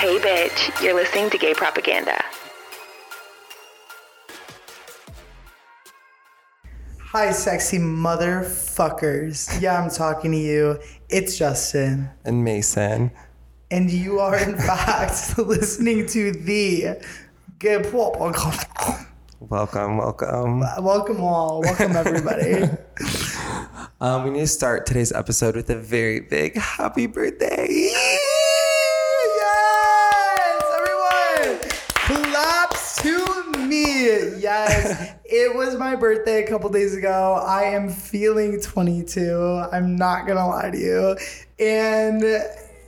Hey, bitch, you're listening to gay propaganda. Hi, sexy motherfuckers. Yeah, I'm talking to you. It's Justin. And Mason. And you are, in fact, listening to the Gay Propaganda. Welcome, welcome. Welcome all. Welcome, everybody. Um, we need to start today's episode with a very big happy birthday. yes! Everyone! Claps to me. Yes. It was my birthday a couple days ago. I am feeling 22. I'm not going to lie to you. And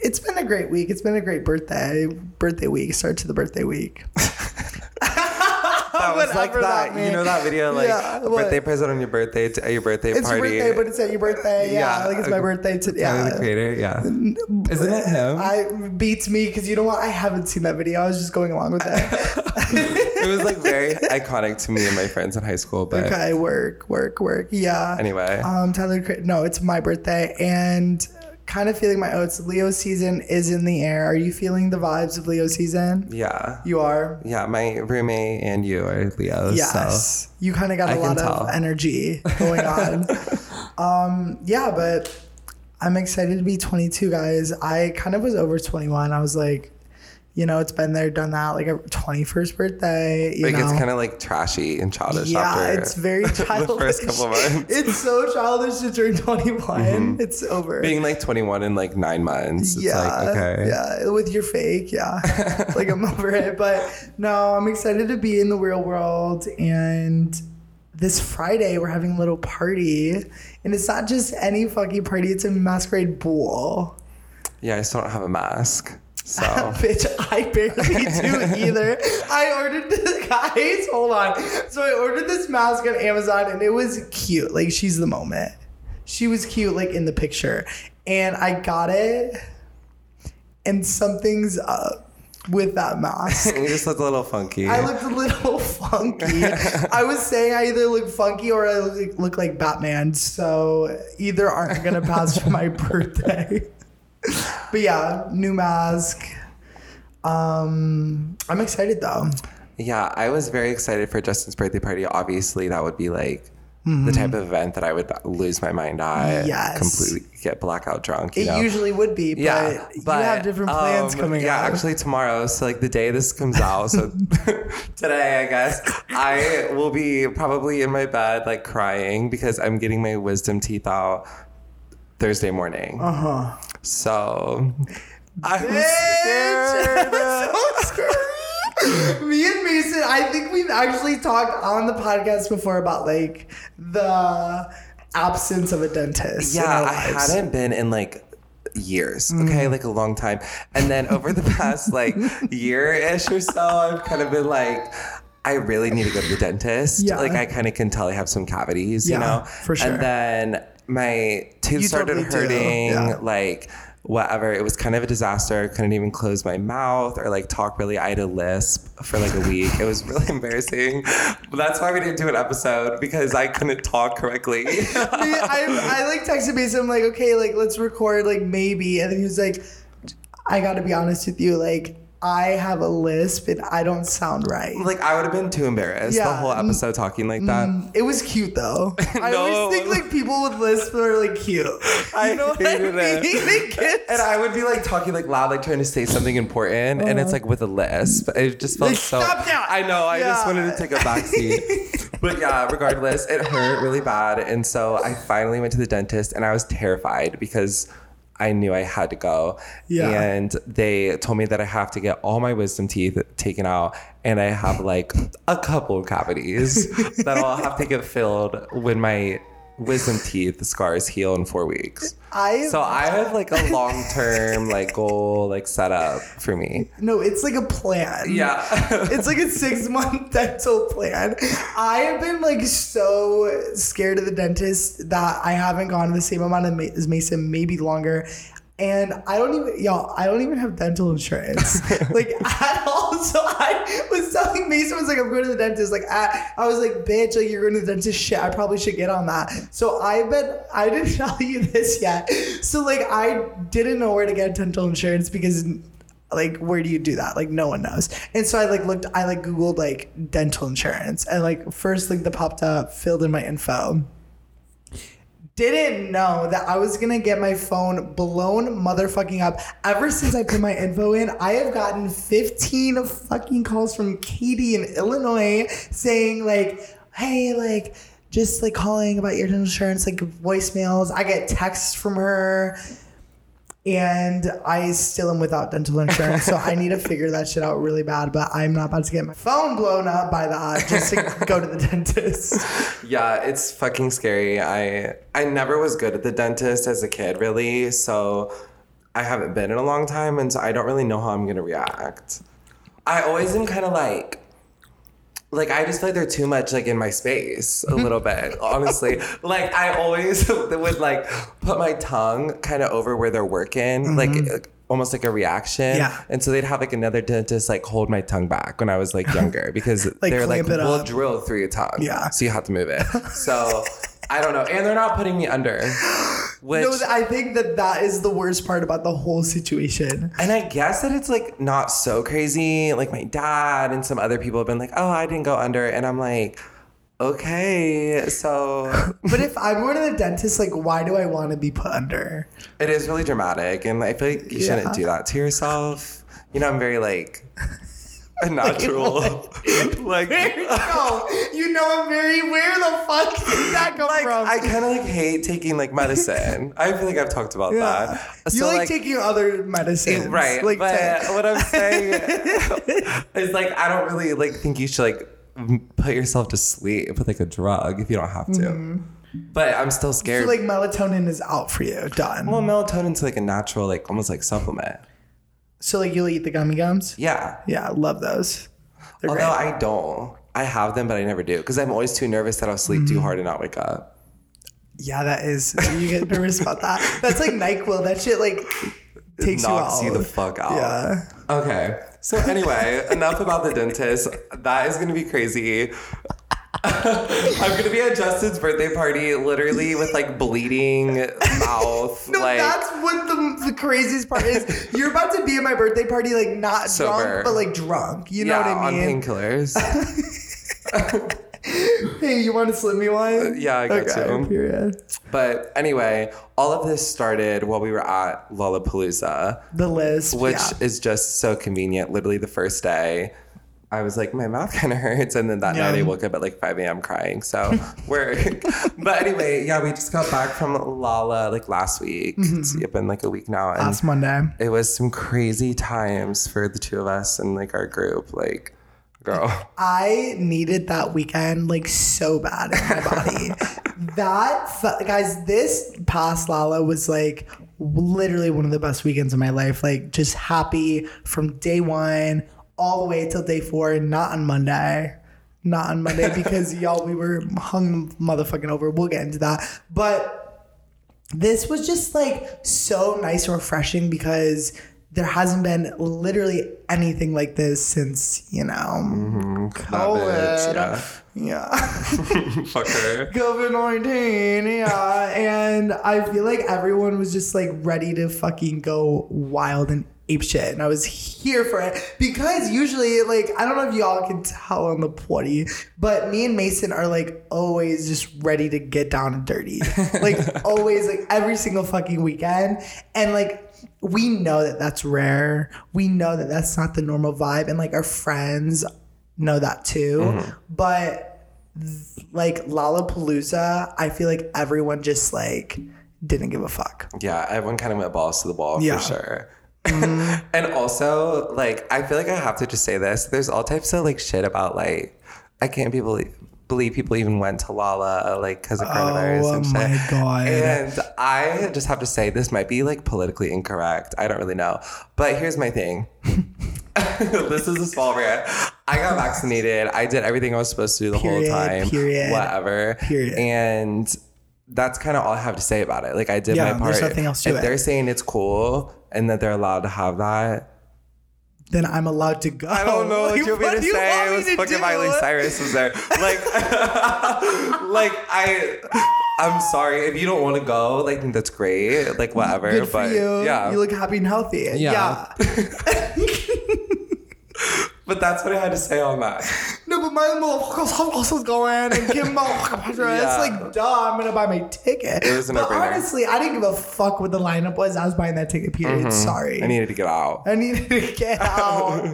it's been a great week. It's been a great birthday. Birthday week. Start to the birthday week. That was like that. that you know that video, like Yeah, birthday present on your birthday to, at your birthday It's party. your birthday, but it's at your birthday. Yeah, Yeah. like it's my birthday. To, Tyler, yeah, the creator, yeah. Isn't it him? I beats me because you know what? I haven't seen that video. I was just going along with that. it was like very iconic to me and my friends in high school. But okay, work, work, work. Yeah. anyway, Um, Tyler, no, it's my birthday, and kind of feeling my oats. Leo season is in the air. Are you feeling the vibes of Leo season? yeah, You are. yeah. My roommate and you are Leos. Yes. You kind of got a lot tell. of energy going on. um, yeah, but I'm excited to be 22, guys. I kind of was over 21. I was like, you know, it's been there, done that. Like a 21st birthday. You So know? gets kind of like trashy and childish yeah, it's very childish. the first couple months. It's so childish to turn 21. Mm-hmm. It's over. Being like 21 in like nine months. It's yeah, like, okay. yeah, with your fake, yeah. like I'm over it, but no, I'm excited to be in the real world. And this Friday we're having a little party, and it's not just any fucking party; it's a masquerade ball. Yeah, I still don't have a mask. So Bitch, I barely do either. I ordered this, guys. Hold on. So I ordered this mask on Amazon, and it was cute. Like she's the moment. She was cute, like in the picture, and I got it. And something's up with that mask. you just look a little funky. I looked a little funky. I was saying I either look funky or I look, look like Batman. So either aren't gonna pass for my birthday. But yeah, new mask. Um, I'm excited though. yeah, I was very excited for Justin's birthday party. Obviously, that would be like the type of event that I would lose my mind at. Mm-hmm. Yes. Completely get blackout drunk. You It know? usually would be, but, yeah, you have different plans um, coming yeah, actually tomorrow. So like the day this comes out. So today, I guess I will be probably in my bed like crying because I'm getting my wisdom teeth out Thursday morning. Uh huh. So I'm scared. I'm so scared. Me and Mason, I think we've actually talked on the podcast before about like the absence of a dentist. Yeah, I hadn't been in like years, Mm. okay, like a long time. And then over the past like year ish or so, I've kind of been like, I really need to go to the dentist. Yeah. Like I kind of can tell I have some cavities, Yeah, you know? for sure. And then my tooth You started totally hurting, yeah. like whatever. It was kind of a disaster. I couldn't even close my mouth or like talk really. I had a lisp for like a week. It was really embarrassing. But that's why we didn't do an episode because I couldn't talk correctly. I, I like texted Mason. I'm like, okay, like let's record like maybe, and then he was like, I got to be honest with you, like I have a lisp and I don't sound right. Like I would have been too embarrassed the whole episode talking like that. It was cute though. I No. always think like people with lisps are like cute. I know what I it. mean? They And I would be like talking like loud, like trying to say something important, and it's like with a lisp. It just felt Like, so. Uh-huh. stop that! I know. I just wanted to take a backseat. but yeah, regardless, it hurt really bad, and so I finally went to the dentist, and I was terrified because. I knew I had to go. Yeah. And they told me that I have to get all my wisdom teeth taken out. And I have like a couple of cavities that I'll have to get filled when my wisdom teeth scars heal in four weeks. I So I have like a long term like goal like set up for me. no, it's like a plan. Yeah. it's like a six month dental plan. I have been like so scared of the dentist that I haven't gone the same amount of ma- as Mason, maybe longer. And I don't even, y'all, I don't even have dental insurance, like at all. So I was telling Mason, was like, I'm going to the dentist. Like, I, I was like, bitch, like you're going to the dentist. Shit, I probably should get on that. So I bet I didn't tell you this yet. So like, I didn't know where to get dental insurance because like where do you do that like no one knows and so i like looked i like googled like dental insurance and like first link that popped up filled in my info didn't know that I was gonna get my phone blown motherfucking up. Ever since I put my info in, I have gotten 15 fucking calls from Katie in Illinois saying like, hey, like, just like calling about your insurance, like voicemails. I get texts from her. And I still am without dental insurance, so I need to figure that shit out really bad. But I'm not about to get my phone blown up by that just to go to the dentist. Yeah, it's fucking scary. I I never was good at the dentist as a kid, really. So I haven't been in a long time, and so I don't really know how I'm gonna react. I always am kind of like. Like I just feel like they're too much like in my space a mm-hmm. little bit, honestly. Like I always would like put my tongue kind of over where they're working, mm-hmm. like almost like a reaction. Yeah. And so they'd have like another dentist like hold my tongue back when I was like younger because Like, they're like, we'll up. drill through your tongue. Yeah. So you have to move it. So I don't know. And they're not putting me under. Which No, I think that that is the worst part about the whole situation. and I guess that it's like not so crazy. Like my dad and some other people have been like, "Oh, I didn't go under," and I'm like, "Okay." So But if I'm going to the dentist, like, why do I want to be put under? it is really dramatic, and I feel like you shouldn't do that to yourself. You know, I'm very like natural. like no, you know I'm very. Where the fuck did that come like from? I kind of like hate taking like medicine. I feel like I've talked about yeah. that. You So, like, taking other medicines, right Like, but what i'm saying is like i don't really like think you should like put yourself to sleep with like a drug if you don't have to mm-hmm. but i'm still I scared feel like melatonin is out for you. Done. well melatonin's like a natural like almost like supplement so like you'll eat the gummy gums. yeah Yeah, I love those. They're although great. i don't i have them but i never do because i'm always too nervous that i'll sleep Mm-hmm. too hard and not wake up yeah, that is. You get nervous about that. That's like Nyquil. That shit like takes knocks you you the fuck out yeah. Okay. So anyway, enough about the dentist. That is gonna be crazy. I'm gonna be at Justin's birthday party, literally with like bleeding mouth. No, like that's what the, the craziest part is. You're about to be at my birthday party, like not Sober. drunk, but like drunk. You know what I mean? on painkillers. Hey, you want to slip me one? Uh, yeah, I got okay, you. Period. But anyway, all of this started while we were at Lollapalooza, The list, which yeah. is just so convenient. Literally the first day. I was like, my mouth kind of hurts. And then that night I woke up at like 5 a.m. crying. So we're, but anyway, yeah, we just got back from Lala like last week. It's been like a week now. And Mm-hmm. last Monday. it was some crazy times for the two of us and like our group. Like, girl. I needed that weekend like so bad in my body. that guys, this past Lala was like literally one of the best weekends of my life. Like just happy from day one all the way till day four. and Not on Monday. Not on Monday because y'all we were hung motherfucking over. We'll get into that, but this was just like so nice and refreshing because there hasn't been literally anything like this since you know mm-hmm. That COVID. yeah. yeah. Fuck her. COVID 19, yeah. And I feel like everyone was just like ready to fucking go wild and ape shit. And I was here for it because usually, like, I don't know if y'all can tell on the potty, but me and Mason are like always just ready to get down and dirty. like, always, like, every single fucking weekend. And like, we know that that's rare. We know that that's not the normal vibe. And like, our friends know that too. Mm-hmm. But like Lollapalooza, I feel like everyone just like didn't give a fuck. Yeah, everyone kind of went balls to the wall Yeah. for sure. Mm-hmm. and also, like, I feel like I have to just say this. There's all types of like shit about like I can't be believe believe people even went to Lala like because of coronavirus Oh and shit. my God. And I just have to say this might be like politically incorrect. I don't really know, but here's my thing. this is a small rant. I got vaccinated. I did everything I was supposed to do the Period, whole time. period, Whatever. period. And that's kind of all I have to say about it. Like I did Yeah, my part. there's nothing else to if it. they're saying it's cool and that they're allowed to have that, Then I'm allowed to go. I don't know what you want me to do you say. want It was to fucking do? Miley Cyrus was there. Like, like I, I'm sorry if you don't want to go. Like, that's great. Like, whatever. Good for but you. yeah, You look happy and healthy. Yeah. but that's what I had to say on that. But my motherfuckers also going and Kim motherfucker. Yeah. It's like, duh, I'm gonna buy my ticket. It was a but no-brainer. honestly, I didn't give a fuck what the lineup was. I was buying that ticket. Period. Sorry. Mm-hmm. I needed to get out. I needed to get out.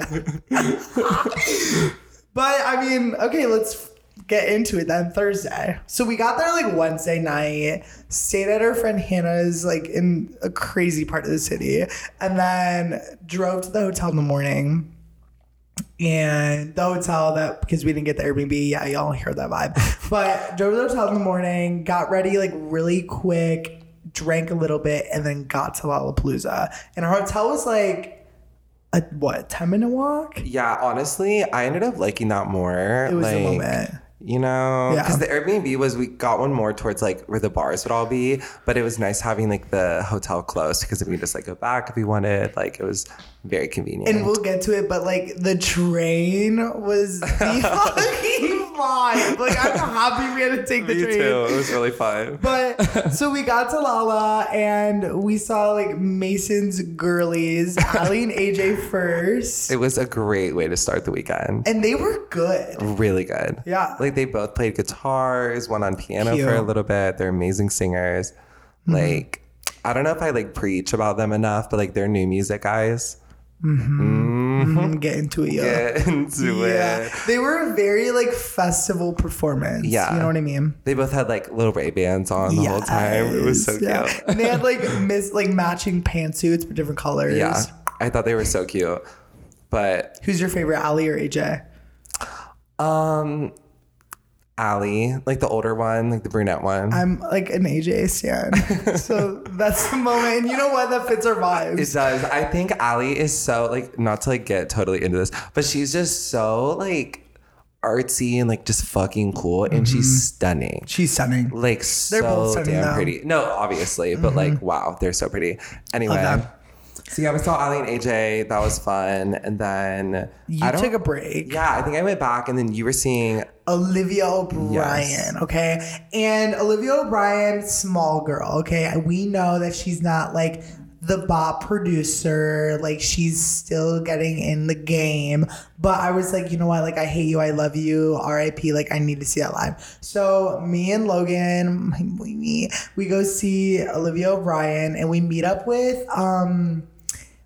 but I mean, okay, let's get into it then. Thursday. So we got there like Wednesday night, stayed at our friend Hannah's, like in a crazy part of the city, and then drove to the hotel in the morning. And the hotel that because we didn't get the Airbnb, yeah, y'all heard that vibe. But drove to the hotel in the morning, got ready like really quick, drank a little bit, and then got to Lollapalooza. And our hotel was like a what, 10 minute walk? Yeah, honestly, I ended up liking that more. It was like, a moment. You know, Yeah. because the Airbnb was we got one more towards like where the bars would all be, but it was nice having like the hotel close because we could just like go back if we wanted. Like it was very convenient. And we'll get to it, but like the train was the fucking vibe. Like I'm happy we had to take the Me train. too. It was really fun. But so we got to Lala and we saw like Mason's girlies, Aly and AJ first. It was a great way to start the weekend. And they were good. Really good. Yeah. Like they both played guitars, one on piano Cute. Mm-hmm. for a little bit. They're amazing singers. Like I don't know if I like preach about them enough, but like they're new music guys. Mm, Get into it, yeah. Get into it. Yeah. it. They were a very like festival performance. Yeah. You know what I mean? They both had like little Ray Bans on the whole time. It was so yeah. cute. And they had like miss like matching pantsuits but different colors. Yeah. I thought they were so cute. But Who's your favorite, Aly or AJ? um Aly, like the older one, like the brunette one. I'm like an AJ stan. so that's the moment. And you know what? That fits our vibes. It does. I think Aly is so like not to like get totally into this, but she's just so like artsy and like just fucking cool, and she's mm-hmm. stunning. She's stunning. Like They're so both stunning, damn though. pretty. No, obviously, but mm-hmm. like wow, they're so pretty. Anyway, so yeah, we saw Aly and AJ. That was fun, and then You I took a break. yeah, I think I went back, and then you were seeing. Olivia O'Brien, Yes. okay? And Olivia O'Brien, small girl, okay? We know that she's not like the bop producer, like she's still getting in the game. But I was like, you know what? Like, I hate you, I love you, RIP, like, I need to see that live. So, me and Logan, my boy, me, we go see Olivia O'Brien and we meet up with, um,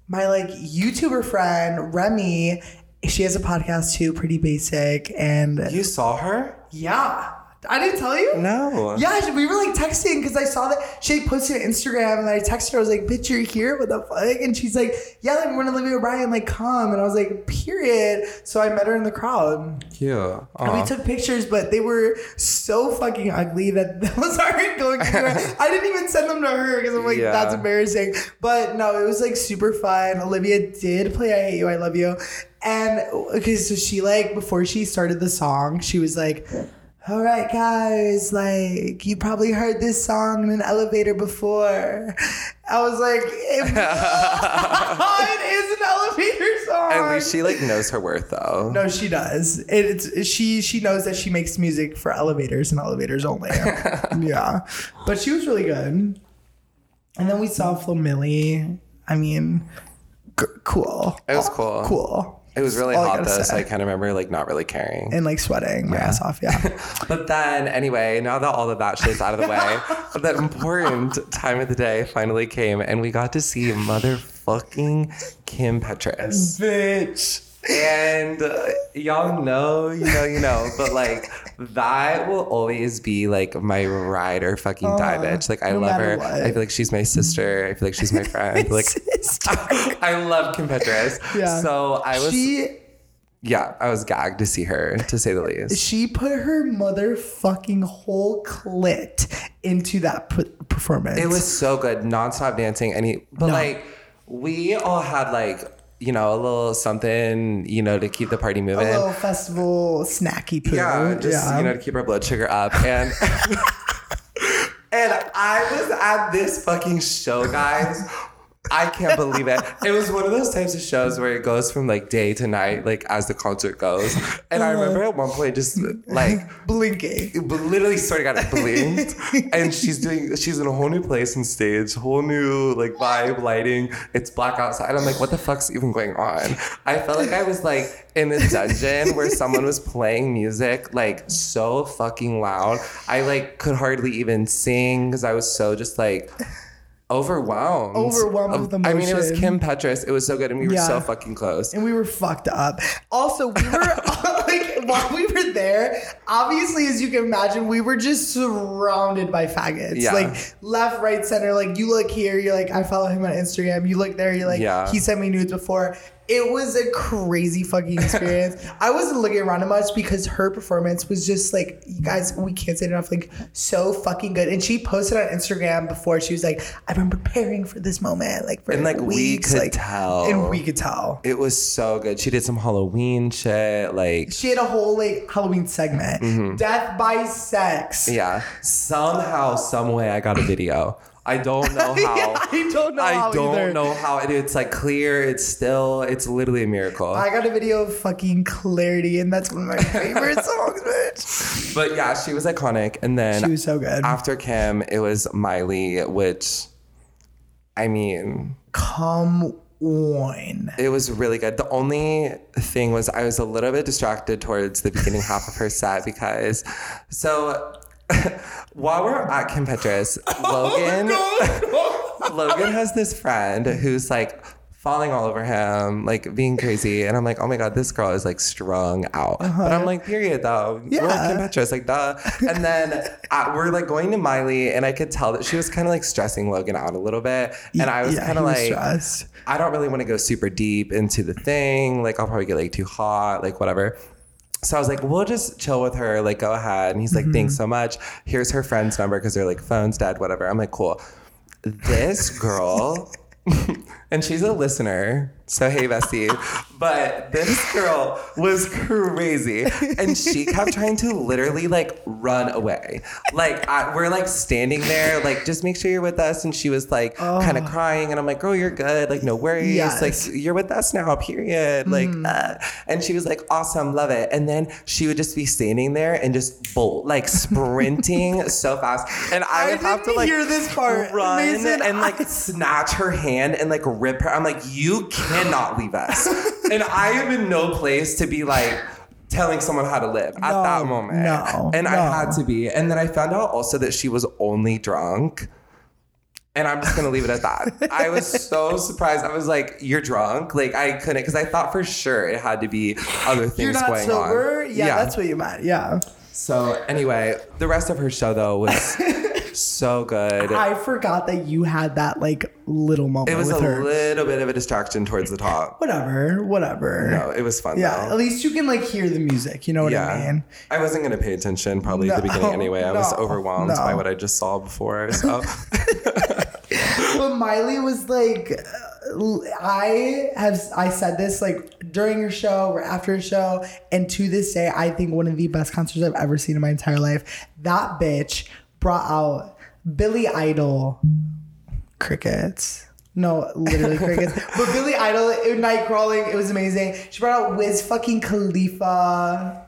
my like YouTuber friend Remy, she has a podcast too, pretty basic, and You saw her? yeah, I didn't tell you. No. Yeah, we were like texting because I saw that she posted on Instagram and I texted her. I was like, "Bitch, you're here? What the fuck?" And she's like, "Yeah, like, we're gonna Olivia O'Brien, like come." And I was like, "Period." So I met her in the crowd. Cute. And we took pictures, but they were so fucking ugly that those aren't going anywhere. I didn't even send them to her because I'm like, Yeah. that's embarrassing. But no, it was like super fun. Olivia did play I Hate You, I Love You. And okay, so she like, before she started the song, she was like, all right, guys, like, you probably heard this song in an elevator before. I was like, it, it is an elevator song. At least she like knows her worth though. No, she does. It, it's she. She knows that she makes music for elevators and elevators only. yeah, but she was really good. And then we saw Flo Milli. I mean, c- cool. It was cool. Cool. It was really All hot though, so. I kind of remember like not really caring. And like sweating my ass off. Yeah. But then, anyway, now that all of that shit's out of the way, the important time of the day finally came, and we got to see motherfucking Kim Petras. Bitch. And uh, y'all know, you know, you know, but like that will always be like my ride or fucking die bitch. Like I no love her. what. I feel like she's my sister. I feel like she's my friend. Like I love Kim Petras. Yeah. So I was, She yeah, I was gagged to see her, to say the least. she put her motherfucking whole clit into that p- performance. It was so good, nonstop dancing. And he, but No. like, we all had like, you know, a little something, you know, to keep the party moving. a little festival snacky poo. yeah, just you know, to keep our blood sugar up. And and I was at this fucking show, guys. I can't believe it. It was one of those types of shows where it goes from like day to night, like as the concert goes. And I remember uh-huh. at one point just like Blinking. literally sort of got it blinked and she's doing she's in a whole new place and stage whole new like vibe lighting it's black outside i'm like what the fuck's even going on i felt like i was like in a dungeon where someone was playing music like so fucking loud i like could hardly even sing because i was so just like overwhelmed Overwhelmed with i mean it was kim petras it was so good and we were Yeah. so fucking close and we were fucked up. Also, we were like while we were there, obviously, as you can imagine, we were just surrounded by faggots. Yeah. Like left, right, center. Like you look here, you're like, I follow him on Instagram. You look there, you're like, Yeah. he sent me nudes before. It was a crazy fucking experience. I wasn't looking around much because her performance was just like, you guys, we can't say it enough, like so fucking good. And she posted on Instagram before she was like, I've been preparing for this moment, like for And, like, we weeks, could like, tell. and we could tell. it was so good she did some halloween shit like She had a whole like Halloween segment. Death by sex. Mm-hmm. Yeah. Somehow, some way, I got a video. I don't know how. Yeah, I don't know I how don't either. know how. It, it's like clear. It's still. It's literally a miracle. I got a video of fucking clarity, and that's one of my favorite songs, bitch. but yeah, she was iconic. And then She was so good. after Kim, it was Miley, which, I mean, Come on. it was really good. The only thing was I was a little bit distracted towards the beginning half of her set because, so. While we're at Kim Petras, Logan Logan has this friend who's like falling all over him, like being crazy. And I'm like, oh my God, this girl is like strung out. But I'm like, period though. We're Yeah. at Kim Petras, like duh. And then uh, we're like going to Miley, and I could tell that she was kind of like stressing Logan out a little bit. And I was Yeah, kind of like, stressed. I don't really want to go super deep into the thing. Like I'll probably get like too hot, like whatever. So I was like, we'll just chill with her. Like, go ahead. And he's like, mm-hmm. thanks so much. Here's her friend's number because they're like, phone's dead, whatever. I'm like, cool. This girl, and she's a listener. So hey, Bessie. But this girl was crazy, and she kept trying to literally like run away. Like I, we're like standing there, like just make sure you're with us. And she was like kind of crying, and I'm like, girl, you're good. Like no worries. Yes. Like you're with us now. Period. Like, uh, and she was like, awesome, love it. And then she would just be standing there and just bolt, like sprinting so fast, and I, I would have to like hear this part. run Mason, and like I- snatch her hand and like rip her. I'm like, you cannot leave us. and I am in no place to be like telling someone how to live at that moment. no, and I had to be. And then I found out also that she was only drunk. And I'm just gonna leave it at that. I was so surprised. I was like, "You're drunk?" Like I couldn't because I thought for sure it had to be other things You're not going sober? on. Yeah, that's what you meant. Yeah. So anyway, the rest of her show though was so good. I forgot that you had that like little moment it was a her. little bit of a distraction towards the top. whatever, whatever. No, it was fun yeah, though. at least you can like hear the music. You know what yeah, I mean? I wasn't gonna pay attention probably at the beginning anyway. I was overwhelmed no. by what I just saw before. So But Miley was like, uh, I have I said this like during her show or after her show, and to this day, I think one of the best concerts I've ever seen in my entire life. That bitch brought out Billy Idol crickets. No, literally crickets. but Billy Idol, night crawling, it was amazing. She brought out Wiz fucking Khalifa.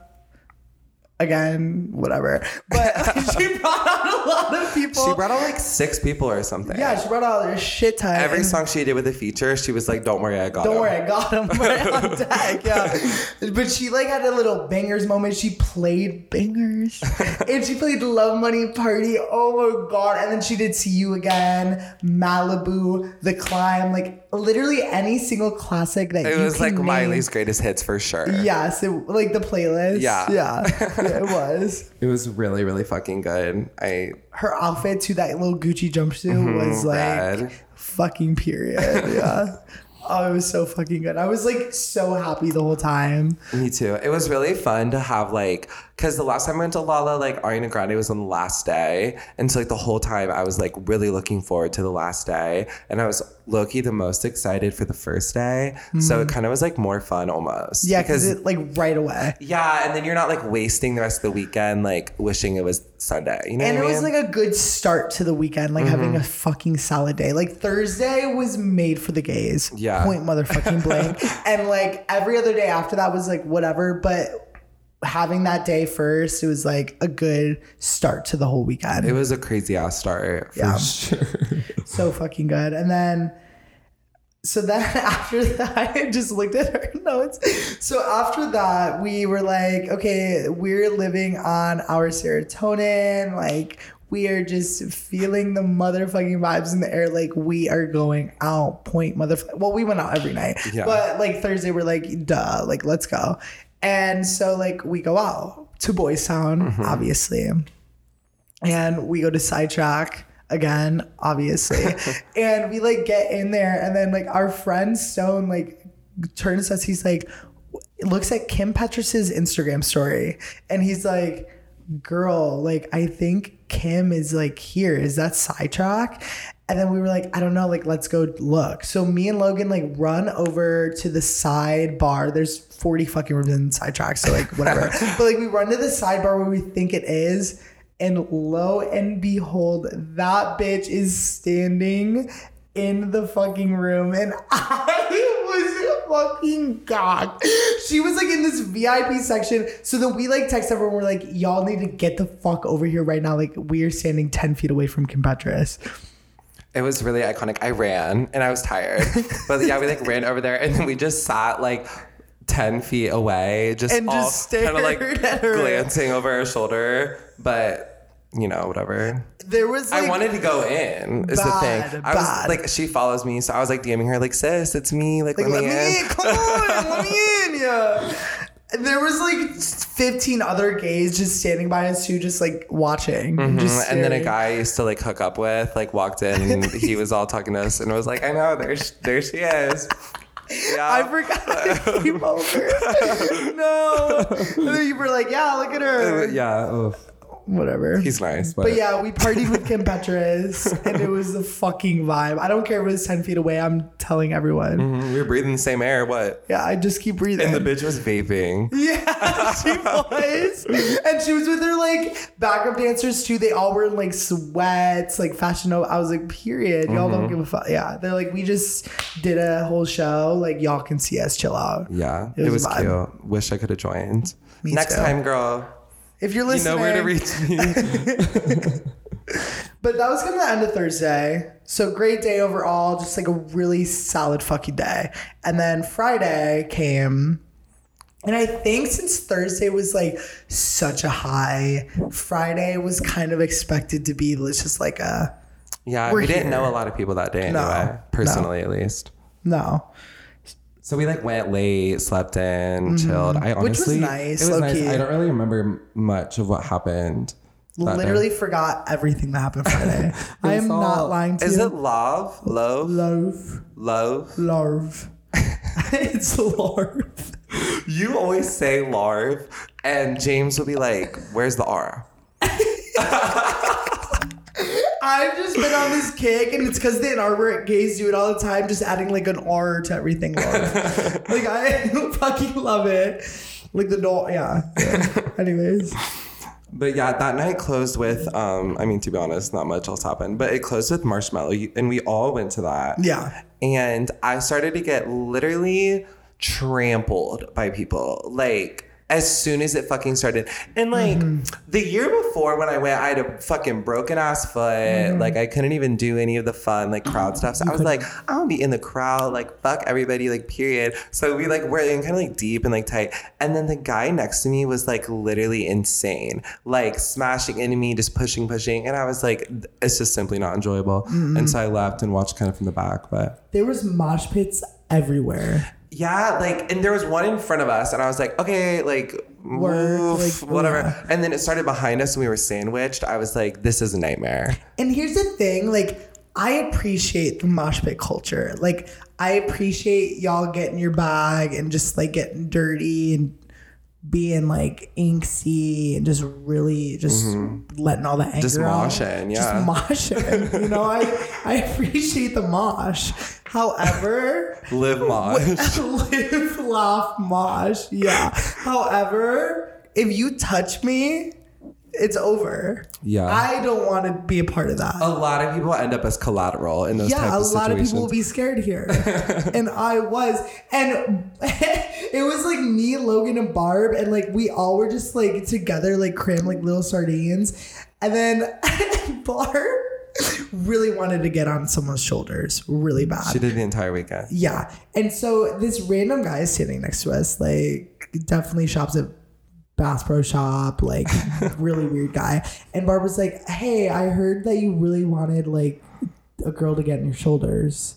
Again, whatever. But she brought out a lot of people. she brought out like six people or something. yeah, she brought out a shit ton. Every song she did with a feature, she was like, "Don't worry, I got him. Don't him." worry, I got him right on deck. Yeah, but she like had a little bangers moment. She played bangers, and she played Love Money Party. Oh my god! And then she did See You Again, Malibu, The Climb, like literally any single classic that It was like name. Miley's greatest hits for sure. Yes, it, like the playlist. Yeah. yeah, yeah, it was. It was really, really fucking good. I Her outfit to that little Gucci jumpsuit mm-hmm, was like red. fucking period. Yeah. Oh, it was so fucking good. I was like so happy the whole time. Me too. It was really fun to have like, cause the last time I went to Lala, like Ariana Grande was on the last day, and so like the whole time I was like really looking forward to the last day, and I was Loki the most excited for the first day, so it kind of was like more fun almost. Mm-hmm. Yeah, because it like right away. yeah, and then you're not like wasting the rest of the weekend like wishing it was Sunday. You know And it I was like a good start to the weekend, like having Mm-hmm. a fucking solid day. Like Thursday was made for the gays. Yeah. Point motherfucking blank. and like every other day after that was like whatever. But having that day first, it was like a good start to the whole weekend. it was a crazy ass start for Yeah. sure. so fucking good. And then, so then after that, I just looked at her notes. So after that, we were like, okay, we're living on our serotonin. Like, we are just feeling the motherfucking vibes in the air. Like, we are going out, point motherfucker. Well, we went out every night. Yeah. But like Thursday, we're like, duh, like, let's go. And so, like, we go out to Boys Town, mm-hmm. obviously and we go to sidetrack again, obviously. and we like get in there, and then like our friend Stone like turns us. He's like, looks at Kim Petras's Instagram story, and he's like, "Girl, like I think Kim is like here. Is that sidetrack?" And then we were like, I don't know, like let's go look. So me and Logan like run over to the side bar. There's 40 fucking rooms in sidetrack, so like whatever. but like we run to the sidebar where we think it is, and lo and behold, that bitch is standing in the fucking room, and I fucking god. She was like in this VIP section. So then we like text everyone. We're like, y'all need to get the fuck over here right now. Like we are standing ten feet away from Kim Petras. It was really iconic. I ran and I was tired. but yeah, we like ran over there and then we just sat like 10 feet away, just And all just kind of like her. glancing over our shoulder. But, you know, whatever. There was like, I wanted to go in, is the bad, thing. I was bad. like, she follows me. So I was like DMing her, like, sis, it's me. Like, Like, let, let me me in. in. Come on, let me in. Yeah. And there was like 15 other gays just standing by us too, just like watching. and Just mm-hmm, And then a guy I used to like hook up with, like walked in and he was all talking to us and was like, I know, there, sh- there she is. Yeah. I forgot I came over. no. And then you were like, yeah, look at her. yeah. ugh. Whatever. He's nice. But, But yeah, we partied with Kim Petras and it was the fucking vibe. I don't care if it was 10 feet away. I'm telling everyone. Mhm, we were breathing the same air. What? Yeah, I just keep breathing. And the bitch was vaping. Yeah, she was. and she was with her like backup dancers too. They all were in like sweats, like fashion. I was like, period. Y'all Mm-hmm. don't give a fuck. Yeah. They're like, we just did a whole show. Like, y'all can see us chill out. Yeah, It it was was, a vibe. cute. Wish I could have joined. Me Next too. time, girl. If you're You listening, know where to reach me. But that was gonna end of Thursday. So great day overall, just like a really solid fucking day. And then Friday came. And I think since Thursday was like such a high, Friday was kind of expected to be just like a yeah, we didn't know a lot of people that day No, anyway. personally, at least. no. So we like went late, slept in, chilled. I Mm-hmm. Which was nice, It was nice. low-key. I don't really remember much of what happened. that day. Literally forgot everything that happened Friday. I am all- not lying to Is you. Is it love? Love? love? Love? Larve. it's larve. You always say larv, and James will be like, "Where's the R?" I've just been on this kick, and it's because the Ann Arbor gays do it all the time, just adding like an R to everything. Like I fucking love it. Like the doll, yeah. yeah. Anyways, But yeah, that night closed with. Um, I mean, to be honest, not much else happened, but it closed with Marshmello, and we all went to that. yeah. and I started to get literally trampled by people. Like as soon as it fucking started. And like mm-hmm. the year before when I went, I had a fucking broken ass foot. Mm-hmm. Like I couldn't even do any of the fun like crowd oh, stuff. So I was like, I don't be in the crowd. Like fuck everybody. Like period. So we like were in kind of like deep and like tight. And then the guy next to me was like literally insane. Like smashing into me, just pushing, pushing. And I was like, it's just simply not enjoyable. And mm-hmm. so I left and watched kind of from the back. But There was mosh pits everywhere. Yeah, like, and there was one in front of us, and I was like, okay, like, Work, move, like, whatever. yeah. And then it started behind us, and we were sandwiched. I was like, this is a nightmare. And here's the thing, like I appreciate the mosh pit culture. Like I appreciate y'all getting your bag and just like getting dirty and being like inksy and just really just mm-hmm. letting all the anger Just moshing, yeah. Just moshing. you know, I I appreciate the mosh. However, Live mosh. live, laugh, mosh. Yeah. However, if you touch me, it's over. Yeah. I don't want to be a part of that. a lot of people end up as collateral in those yeah, types a lot of people will be scared here. and I was. And it was like me, Logan, and Barb, and like we all were just like together, like crammed like little sardines. And then Barb really wanted to get on someone's shoulders really bad. she did the entire weekend. Yeah. And so this random guy is standing next to us, like definitely shops at Bass Pro Shop, like really weird guy. And Barbara's like, Hey, I heard that you really wanted like a girl to get in your shoulders.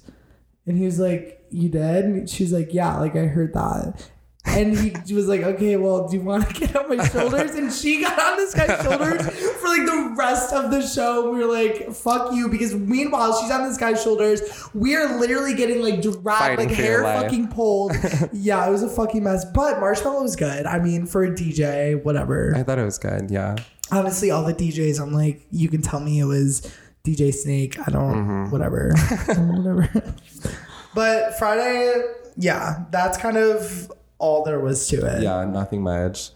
And he was like, You did? And she's like, Yeah, like I heard that. And he was like, okay, well, do you want to get on my shoulders? And she got on this guy's shoulders for like the rest of the show. We were like, fuck you. Because meanwhile, she's on this guy's shoulders. We are literally getting like dragged, like hair fucking pulled. yeah, it was a fucking mess. But Marshmello was good. I mean, for a DJ, whatever. I thought it was good. Yeah. Honestly, all the DJs, I'm like, you can tell me it was DJ Snake. I don't, Mm-hmm. whatever. whatever. But Friday, yeah, that's kind of all there was to it. Yeah, nothing much.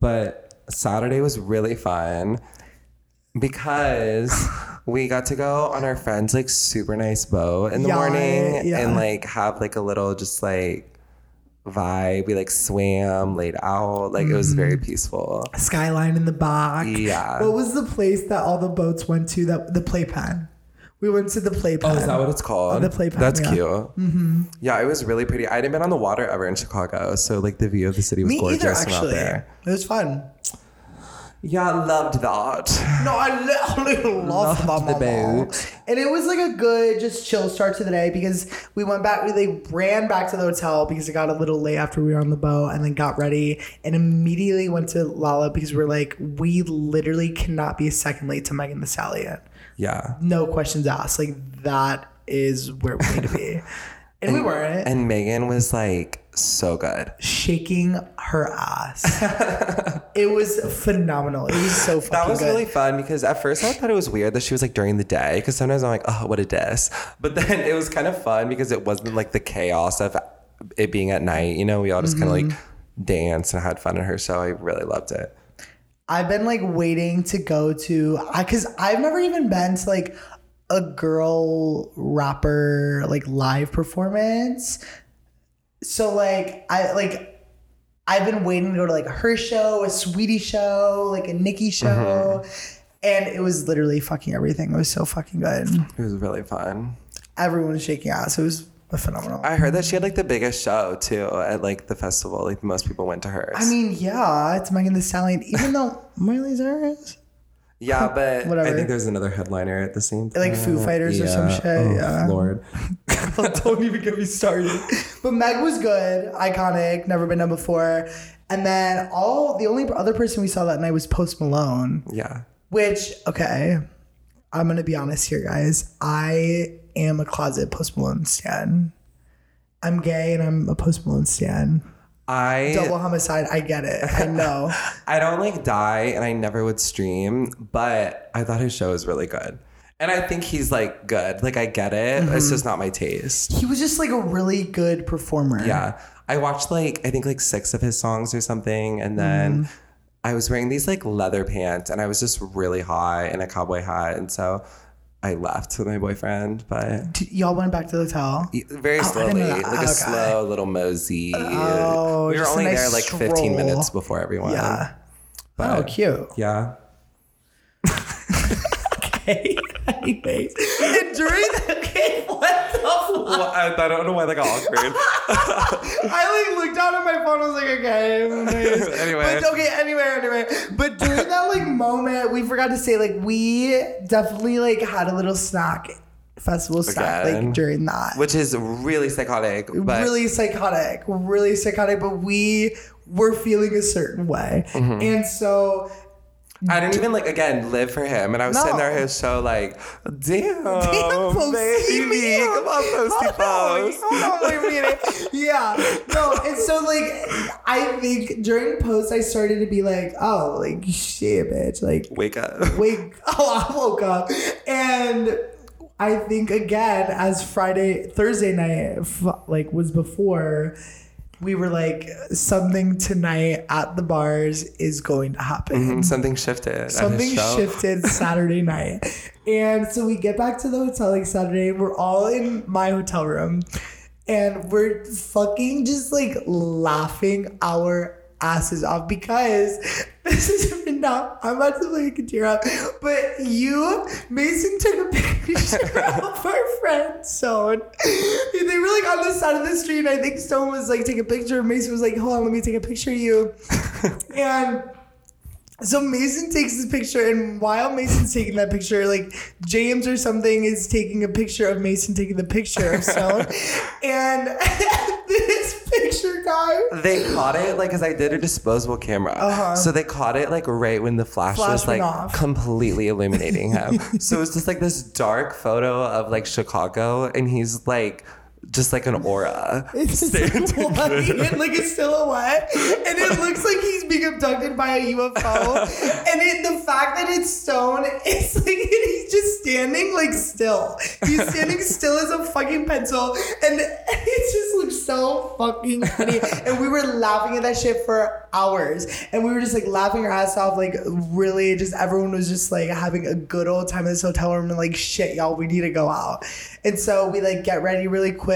But Saturday was really fun because we got to go on our friend's like super nice boat in the Yeah, morning yeah. and like have like a little just like vibe. We like swam, laid out. Like it was Mm-hmm. very peaceful. Skyline in the back. Yeah. What was the place that all the boats went to? That the playpen. We went to the playpen. Oh, is that what it's called? the playpen, That's yeah. cute. Mm-hmm. Yeah, it was really pretty. I hadn't been on the water ever in Chicago, so like the view of the city was Me gorgeous either, actually. there. It was fun. Yeah, I loved that. No, I literally loved, Loved the mama. boat. And it was like a good, just chill start to the day because we went back, we like ran back to the hotel because it got a little late after we were on the boat and then got ready and immediately went to Lala because we are like, we literally cannot be a second late to Megan the Sally Stallion. Yeah. No questions asked. Like that is where we need to be. And, we weren't. And Megan was like so good. shaking her ass. it was phenomenal. It was so fucking That was good. really fun because at first I thought it was weird that she was like during the day because sometimes I'm like, oh, what a diss. But then it was kind of fun because it wasn't like the chaos of it being at night. You know, we all just kind of like Mm-hmm. danced and had fun in her show. I really loved it. I've been like waiting to go to I cuz I've never even been to like a girl rapper like live performance. So like I like I've been waiting to go to like her show, a sweetie show, like a Nicki show. Uh-huh. And it was literally fucking everything. It was so fucking good. It was really fun. Everyone was shaking ass. It was phenomenal. I heard that she had like the biggest show too at like the festival. Like most people went to hers. I mean, yeah, it's Megan Thee Stallion, even though Miley Cyrus, yeah, but whatever. I think there's another headliner at the same time. Like Foo Fighters or some shit, Oh, yeah. Lord. don't even get me started. But Meg was good, iconic, never been done before. And then all the only other person we saw that night was Post Malone, Yeah. which okay, I'm gonna be honest here, guys. I am a closet Post Malone stan. I'm gay and I'm a Post Malone stan. I Double homicide. I get it. I know. I don't like die and I never would stream, but I thought his show was really good. And I think he's like good. Like I get it. Mm-hmm. It's just not my taste. he was just like a really good performer. Yeah. I watched like I think like six of his songs or something and then Mm-hmm. I was wearing these like leather pants and I was just really high in a cowboy hat and so I left with my boyfriend, but Y'all went back to the hotel. very Oh, I slowly, didn't know that. like a oh, slow little mosey. Oh, we were just a only nice there like 15 stroll. minutes before everyone. Yeah. But Oh, cute. yeah. Okay. Anyways, and during the what the fuck? Well, I, I don't know why that got awkward. I like looked down at my phone. I was like, okay. anyways. Anyway. But okay, anyway, anyway. But during that like moment, we forgot to say like we definitely like had a little snack, festival snack like during that. which is really psychotic. But really psychotic, really psychotic. But we were feeling a certain way, Mm-hmm. and so I didn't even like again live for him, and I was sitting there at his show like, damn, Damn, baby, come on, posty post. hold on, wait a minute. Yeah, no, and so like, I think during post I started to be like, oh, like shit, bitch, like Wake up. wake. Oh, I woke up, and I think again as Friday, Thursday night, like was before. We were like, something tonight at the bars is going to happen Mhm, Something shifted. something shifted Saturday night. And so we get back to the hotel like Saturday. We're all in my hotel room and we're fucking just like laughing our asses off because this is now I'm about to like a tear up. But you, Mason took a picture of our friend Stone. They were like on the side of the street, and I think Stone was like taking a picture. Mason was like, Hold on, let me take a picture of you. and so Mason takes this picture, and while Mason's taking that picture, like James or something is taking a picture of Mason taking the picture of Stone, and this picture guy. They caught it like because I did a disposable camera, Uh-huh. so they caught it like right when the flash, Flash was like off. completely illuminating him. so it's just like this dark photo of like Chicago, and he's like just like an aura. It's just standing like, white and like a silhouette, and it looks like he's being abducted by a UFO. and it, the fact that it's stone, it's like he's just standing like still. He's standing still as a fucking pencil, and it just looks so fucking funny. And we were laughing at that shit for hours, and we were just like laughing our ass off. Like really, just everyone was just like having a good old time in this hotel room, and like shit, y'all, we need to go out. And so we like get ready really quick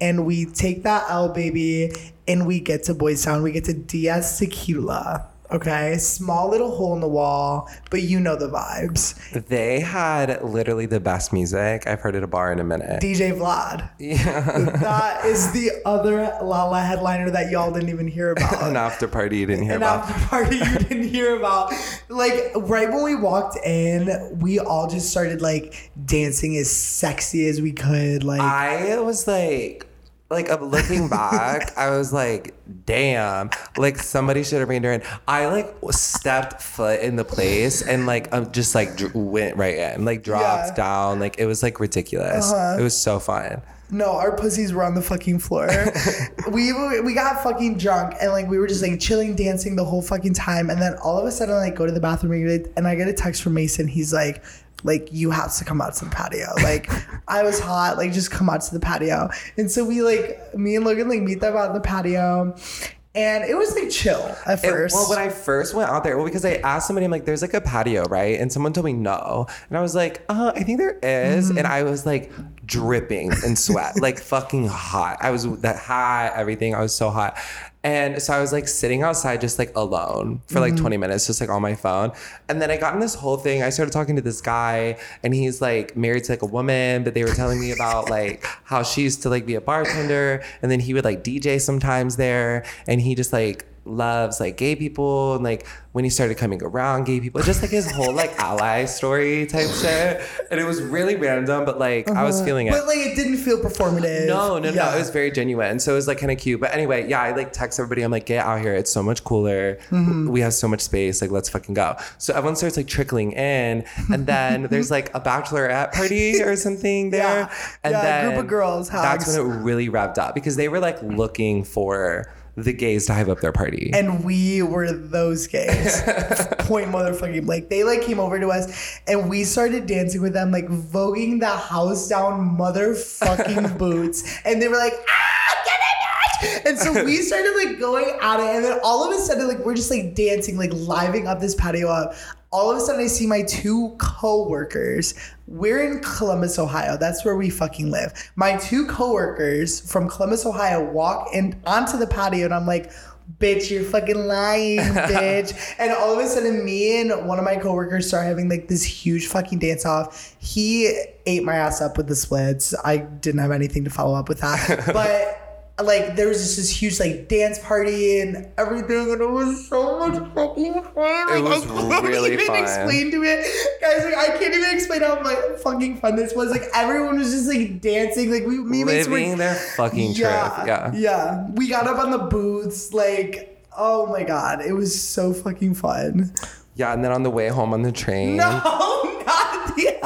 and we take that L baby and we get to Boys Town. We get to DS Tequila. Okay. Small little hole in the wall, but you know the vibes. They had literally the best music I've heard at a bar in a minute. DJ Vlad. yeah, That is the other Lolla headliner that y'all didn't even hear about. an after party you didn't hear An about. An after party you didn't hear about. Like right when we walked in, we all just started like dancing as sexy as we could. Like I was like, like I'm looking back, I was like, damn, like somebody should have reined her in. I like stepped foot in the place and like I'm just like dr- went right in, like dropped Yeah. Uh-huh. down, like it was like ridiculous. It was so fun. No, our pussies were on the fucking floor. we we got fucking drunk and like we were just like chilling, dancing the whole fucking time. And then all of a sudden, like go to the bathroom and I get a text from Mason. He's like, like you have to come out to the patio. Like I was hot. Like just come out to the patio. And so we like me and Logan like meet them out on the patio. And it was like chill at It- first. well, when I first went out there, well, because I asked somebody, I'm like, there's like a patio, right? And someone told me no. And I was like, uh, I think there is. Mm-hmm. And I was like dripping in sweat, like fucking hot. I was that hot, everything. I was so hot. And so I was like sitting outside just like alone for like Mm-hmm. 20 minutes, just like on my phone. And then I got in this whole thing. I started talking to this guy and he's like married to like a woman, but they were telling me about like how she used to like be a bartender and then he would like DJ sometimes there. And he just like loves like gay people and like when he started coming around gay people, just like his whole like ally story type shit. And it was really random, but like I was feeling it. Uh-huh. but like it didn't feel performative. No, no, no. It was very genuine. So it was like kind of cute. But anyway, yeah, I like text everybody. I'm like, get out here. It's so much cooler. Mm-hmm. We have so much space. Like, let's fucking go. So everyone starts like trickling in. And then there's like a bachelorette party or something there. Yeah. And Yeah, a group of girls, That's when it really revved up because they were like looking for the gays to hype up their party. and we were those gays. Point motherfucking like they like came over to us and we started dancing with them, like voguing the house down motherfucking boots. And they were like, ah, get it! And so we started like going at it, and then all of a sudden, like we're just like dancing, like living up this patio up. All of a sudden, I see my two co-workers. We're in Columbus, Ohio. That's where we fucking live. My two co-workers from Columbus, Ohio, walk in onto the patio, and I'm like, "Bitch, you're fucking lying, bitch!" and all of a sudden, me and one of my coworkers start having like this huge fucking dance off. He ate my ass up with the splits. I didn't have anything to follow up with that, but like there was just this huge like dance party and everything, and it was so much fucking fun. Like, was I can't really even fun. explain to it, guys. Like I can't even explain how like fucking fun this was. Like everyone was just like dancing. Like we, me and Mason were- Living their fucking truth. Yeah. yeah. We got up on the booths, like, oh my god, it was so fucking fun. Yeah, and then on the way home on the train, No,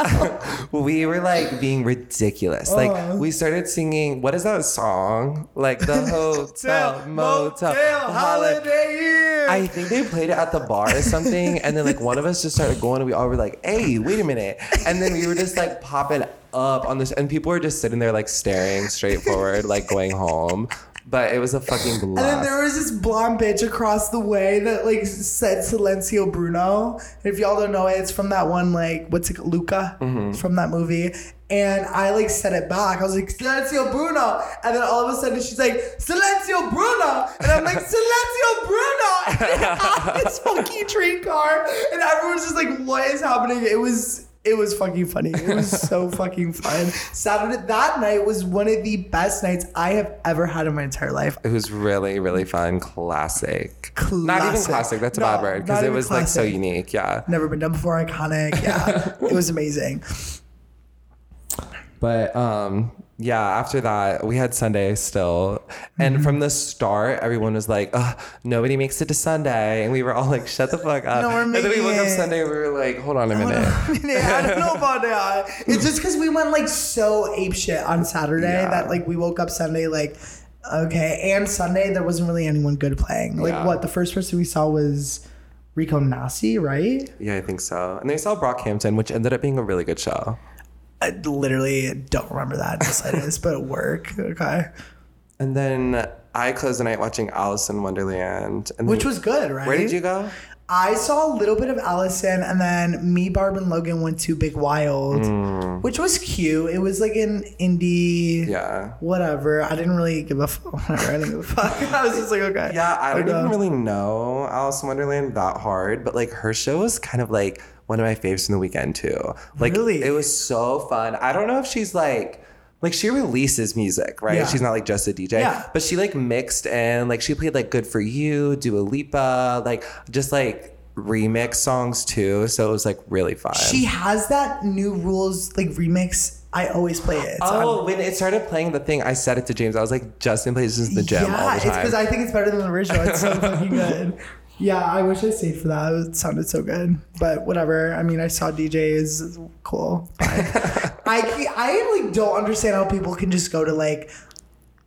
we were like being ridiculous. Like Uh. we started singing. What is that song? Like the hotel, motel, holiday. I think they played it at the bar or something, and then like one of us just started going, and we all were like, "Hey, wait a minute!" And then we were just like popping up on this, and people were just sitting there like staring straight forward, like going home. But it was a fucking blast. And then there was this blonde bitch across the way that like said Silencio Bruno. And if y'all don't know it, it's from that one like what's it Luca Mm-hmm. From that movie. And I like said it back. I was like Silencio Bruno, and then all of a sudden she's like Silencio Bruno, and I'm like Silencio Bruno. And out this fucking train car, and everyone's just like, "What is happening?" It was. It was fucking funny. It was so fucking fun. Saturday that night was one of the best nights I have ever had in my entire life. It was really, really fun. Classic. Not even Classic. classic. That's a No, bad word because it was like so unique. Yeah. Never been done before. Iconic. Yeah, it was amazing. But um, yeah, after that, we had Sunday still. And Mm-hmm. from the start, everyone was like, Ugh, nobody makes it to Sunday. And we were all like, shut the fuck up. No, we're and then we woke up. Sunday and we were like, hold on a minute. yeah, I don't know about that. It's just because we went like so ape shit on Saturday Yeah. that like we woke up Sunday like okay, and Sunday there wasn't really anyone good playing. Like Yeah. what the first person we saw was Rico Nasty, right? Yeah, I think so. And they saw Brockhampton, which ended up being a really good show. I literally don't remember that just like this, but at work. Okay, And then I closed the night watching Alison Wonderland. And which then- was good, right? Where did you go? I saw a little bit of Alison, and then me, Barb, and Logan went to Big Wild, which was cute. It was like an indie. Mm. Yeah. Whatever. I didn't really give a fuck. Whatever. I didn't give a fuck. I was just like, okay. Yeah, I don't even really know Alison Wonderland that hard, but like her show was kind of like one of my faves from the weekend too. Like Really? it was so fun. I don't know if she's like like she releases music, right? Yeah. She's not like just a DJ. Yeah. But she like mixed and like she played like Good for You, Dua Lipa, like just like remix songs too. So it was like really fun. She has that new rules like remix. I always play it. On- Oh, when it started playing the thing, I said it to James. I was like, Justin plays this in the gym all yeah, it's because I think it's better than the original. It's so fucking good. Yeah, I wish I stayed for that. It sounded so good, but whatever. I mean, I saw DJs. Cool. I I like don't understand how people can just go to like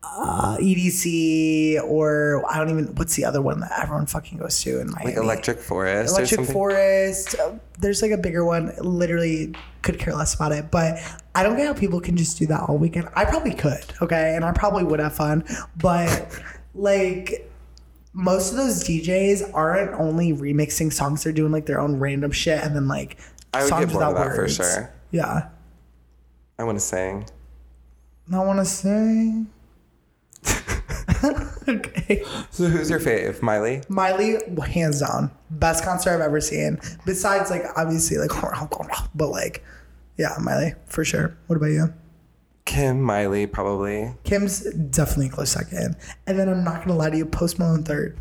uh, EDC or I don't even what's the other one that everyone fucking goes to in Miami. like Electric Forest. Electric. Forest. uh, There's like a bigger one. Literally could care less about it. But I don't get how people can just do that all weekend. I probably could, okay? And I probably would have fun. But like most of those DJs aren't only remixing songs, they're doing like their own random shit and then like I would songs get bored of without that for words. sure. Yeah. I want to sing. I wanna sing. okay. So who's your fave, Miley? Miley, hands down, best concert I've ever seen. Besides, like obviously, like, but like, yeah, Miley for sure. What about you? Kim, Miley, probably. Kim's definitely a close second, and then I'm not gonna lie to you, Post Malone third.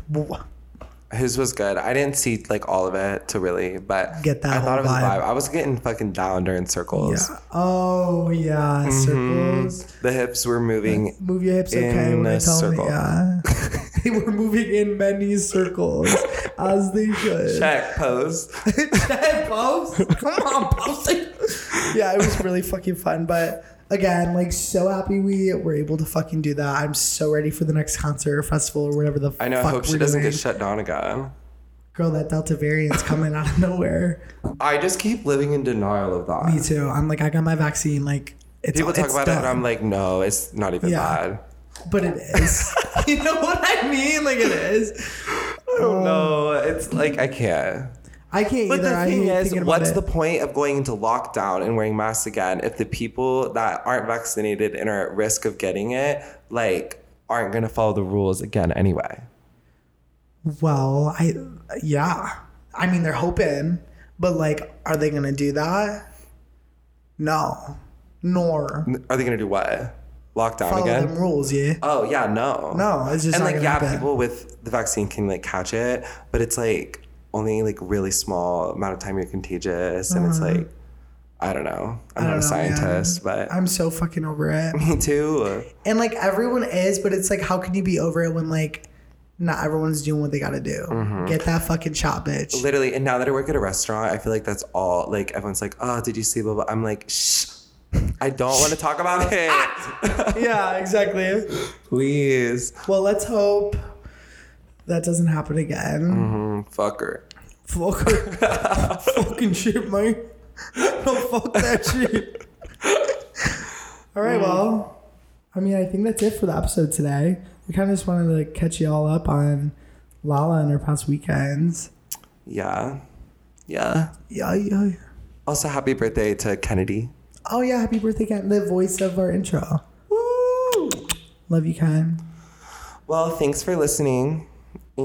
His was good. I didn't see like all of it to really, but Get that I thought it was vibe. vibe. I was getting fucking down during circles. Yeah. Oh yeah, mm-hmm. circles. The hips were moving. Move your hips, okay? In When a tell me, circle. yeah. they were moving in many circles, as they should. Check pose. Check, Post. Come on, Post. yeah, it was really fucking fun. But again, like, so happy we were able to fucking do that. I'm so ready for the next concert or festival or whatever the I know. I hope she doesn't doing. get shut down again. Girl, that Delta variant's coming out of nowhere. I just keep living in denial of that. Me too. I'm like, I got my vaccine. Like, it's People talk it's about it, and. I'm like, no, it's not even Yeah. bad. but it is. you know what I mean? Like, it is. I don't um, know. It's like I can't. I can't But either. the thing is, what's the point of going into lockdown and wearing masks again if the people that aren't vaccinated and are at risk of getting it, like, aren't gonna follow the rules again anyway? Well, I yeah. I mean, they're hoping, but like, are they gonna do that? No, nor Are they gonna do what? Lockdown follow again? them rules. Yeah. Oh yeah, no. No, it's just and like yeah, happen. people with the vaccine can like catch it, but it's like only like really small amount of time you're contagious, and it's like I don't know. I'm not Uh-huh. don't a know, man. scientist, but I'm so fucking over it. me too. And like everyone is, but it's like, how can you be over it when like not everyone's doing what they gotta do. Mm-hmm. Get that fucking shot, bitch. Literally, and now that I work at a restaurant, I feel like that's all. Like everyone's like, "Oh, did you see?" Blah blah. I'm like, "Shh, I don't want to talk about it, yeah, exactly. please." Well, let's hope that doesn't happen again. Mm, fuck her. Fuck fucking shit, man. No, fuck that shit. All right, mm. well, I mean, I think that's it for the episode today. We kind of just wanted to catch you all up on Lolla and her past weekends. Yeah, yeah. Yeah, yeah. yeah. Also, happy birthday to Kennedy. Oh yeah, happy birthday, Ken. The voice of our intro. Woo! Love you, Ken. Well, thanks for listening,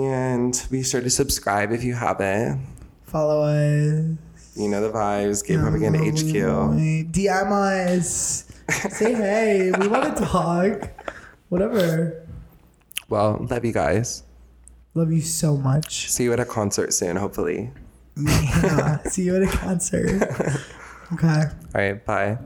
and be sure to subscribe if you haven't. Follow us. You know the vibes. Gay Propaganda HQ. DM us. Say hey. We want to talk. Whatever. Well, love you guys. Love you so much. See you at a concert soon, hopefully. Yeah. See you at a concert. Okay. All right, bye.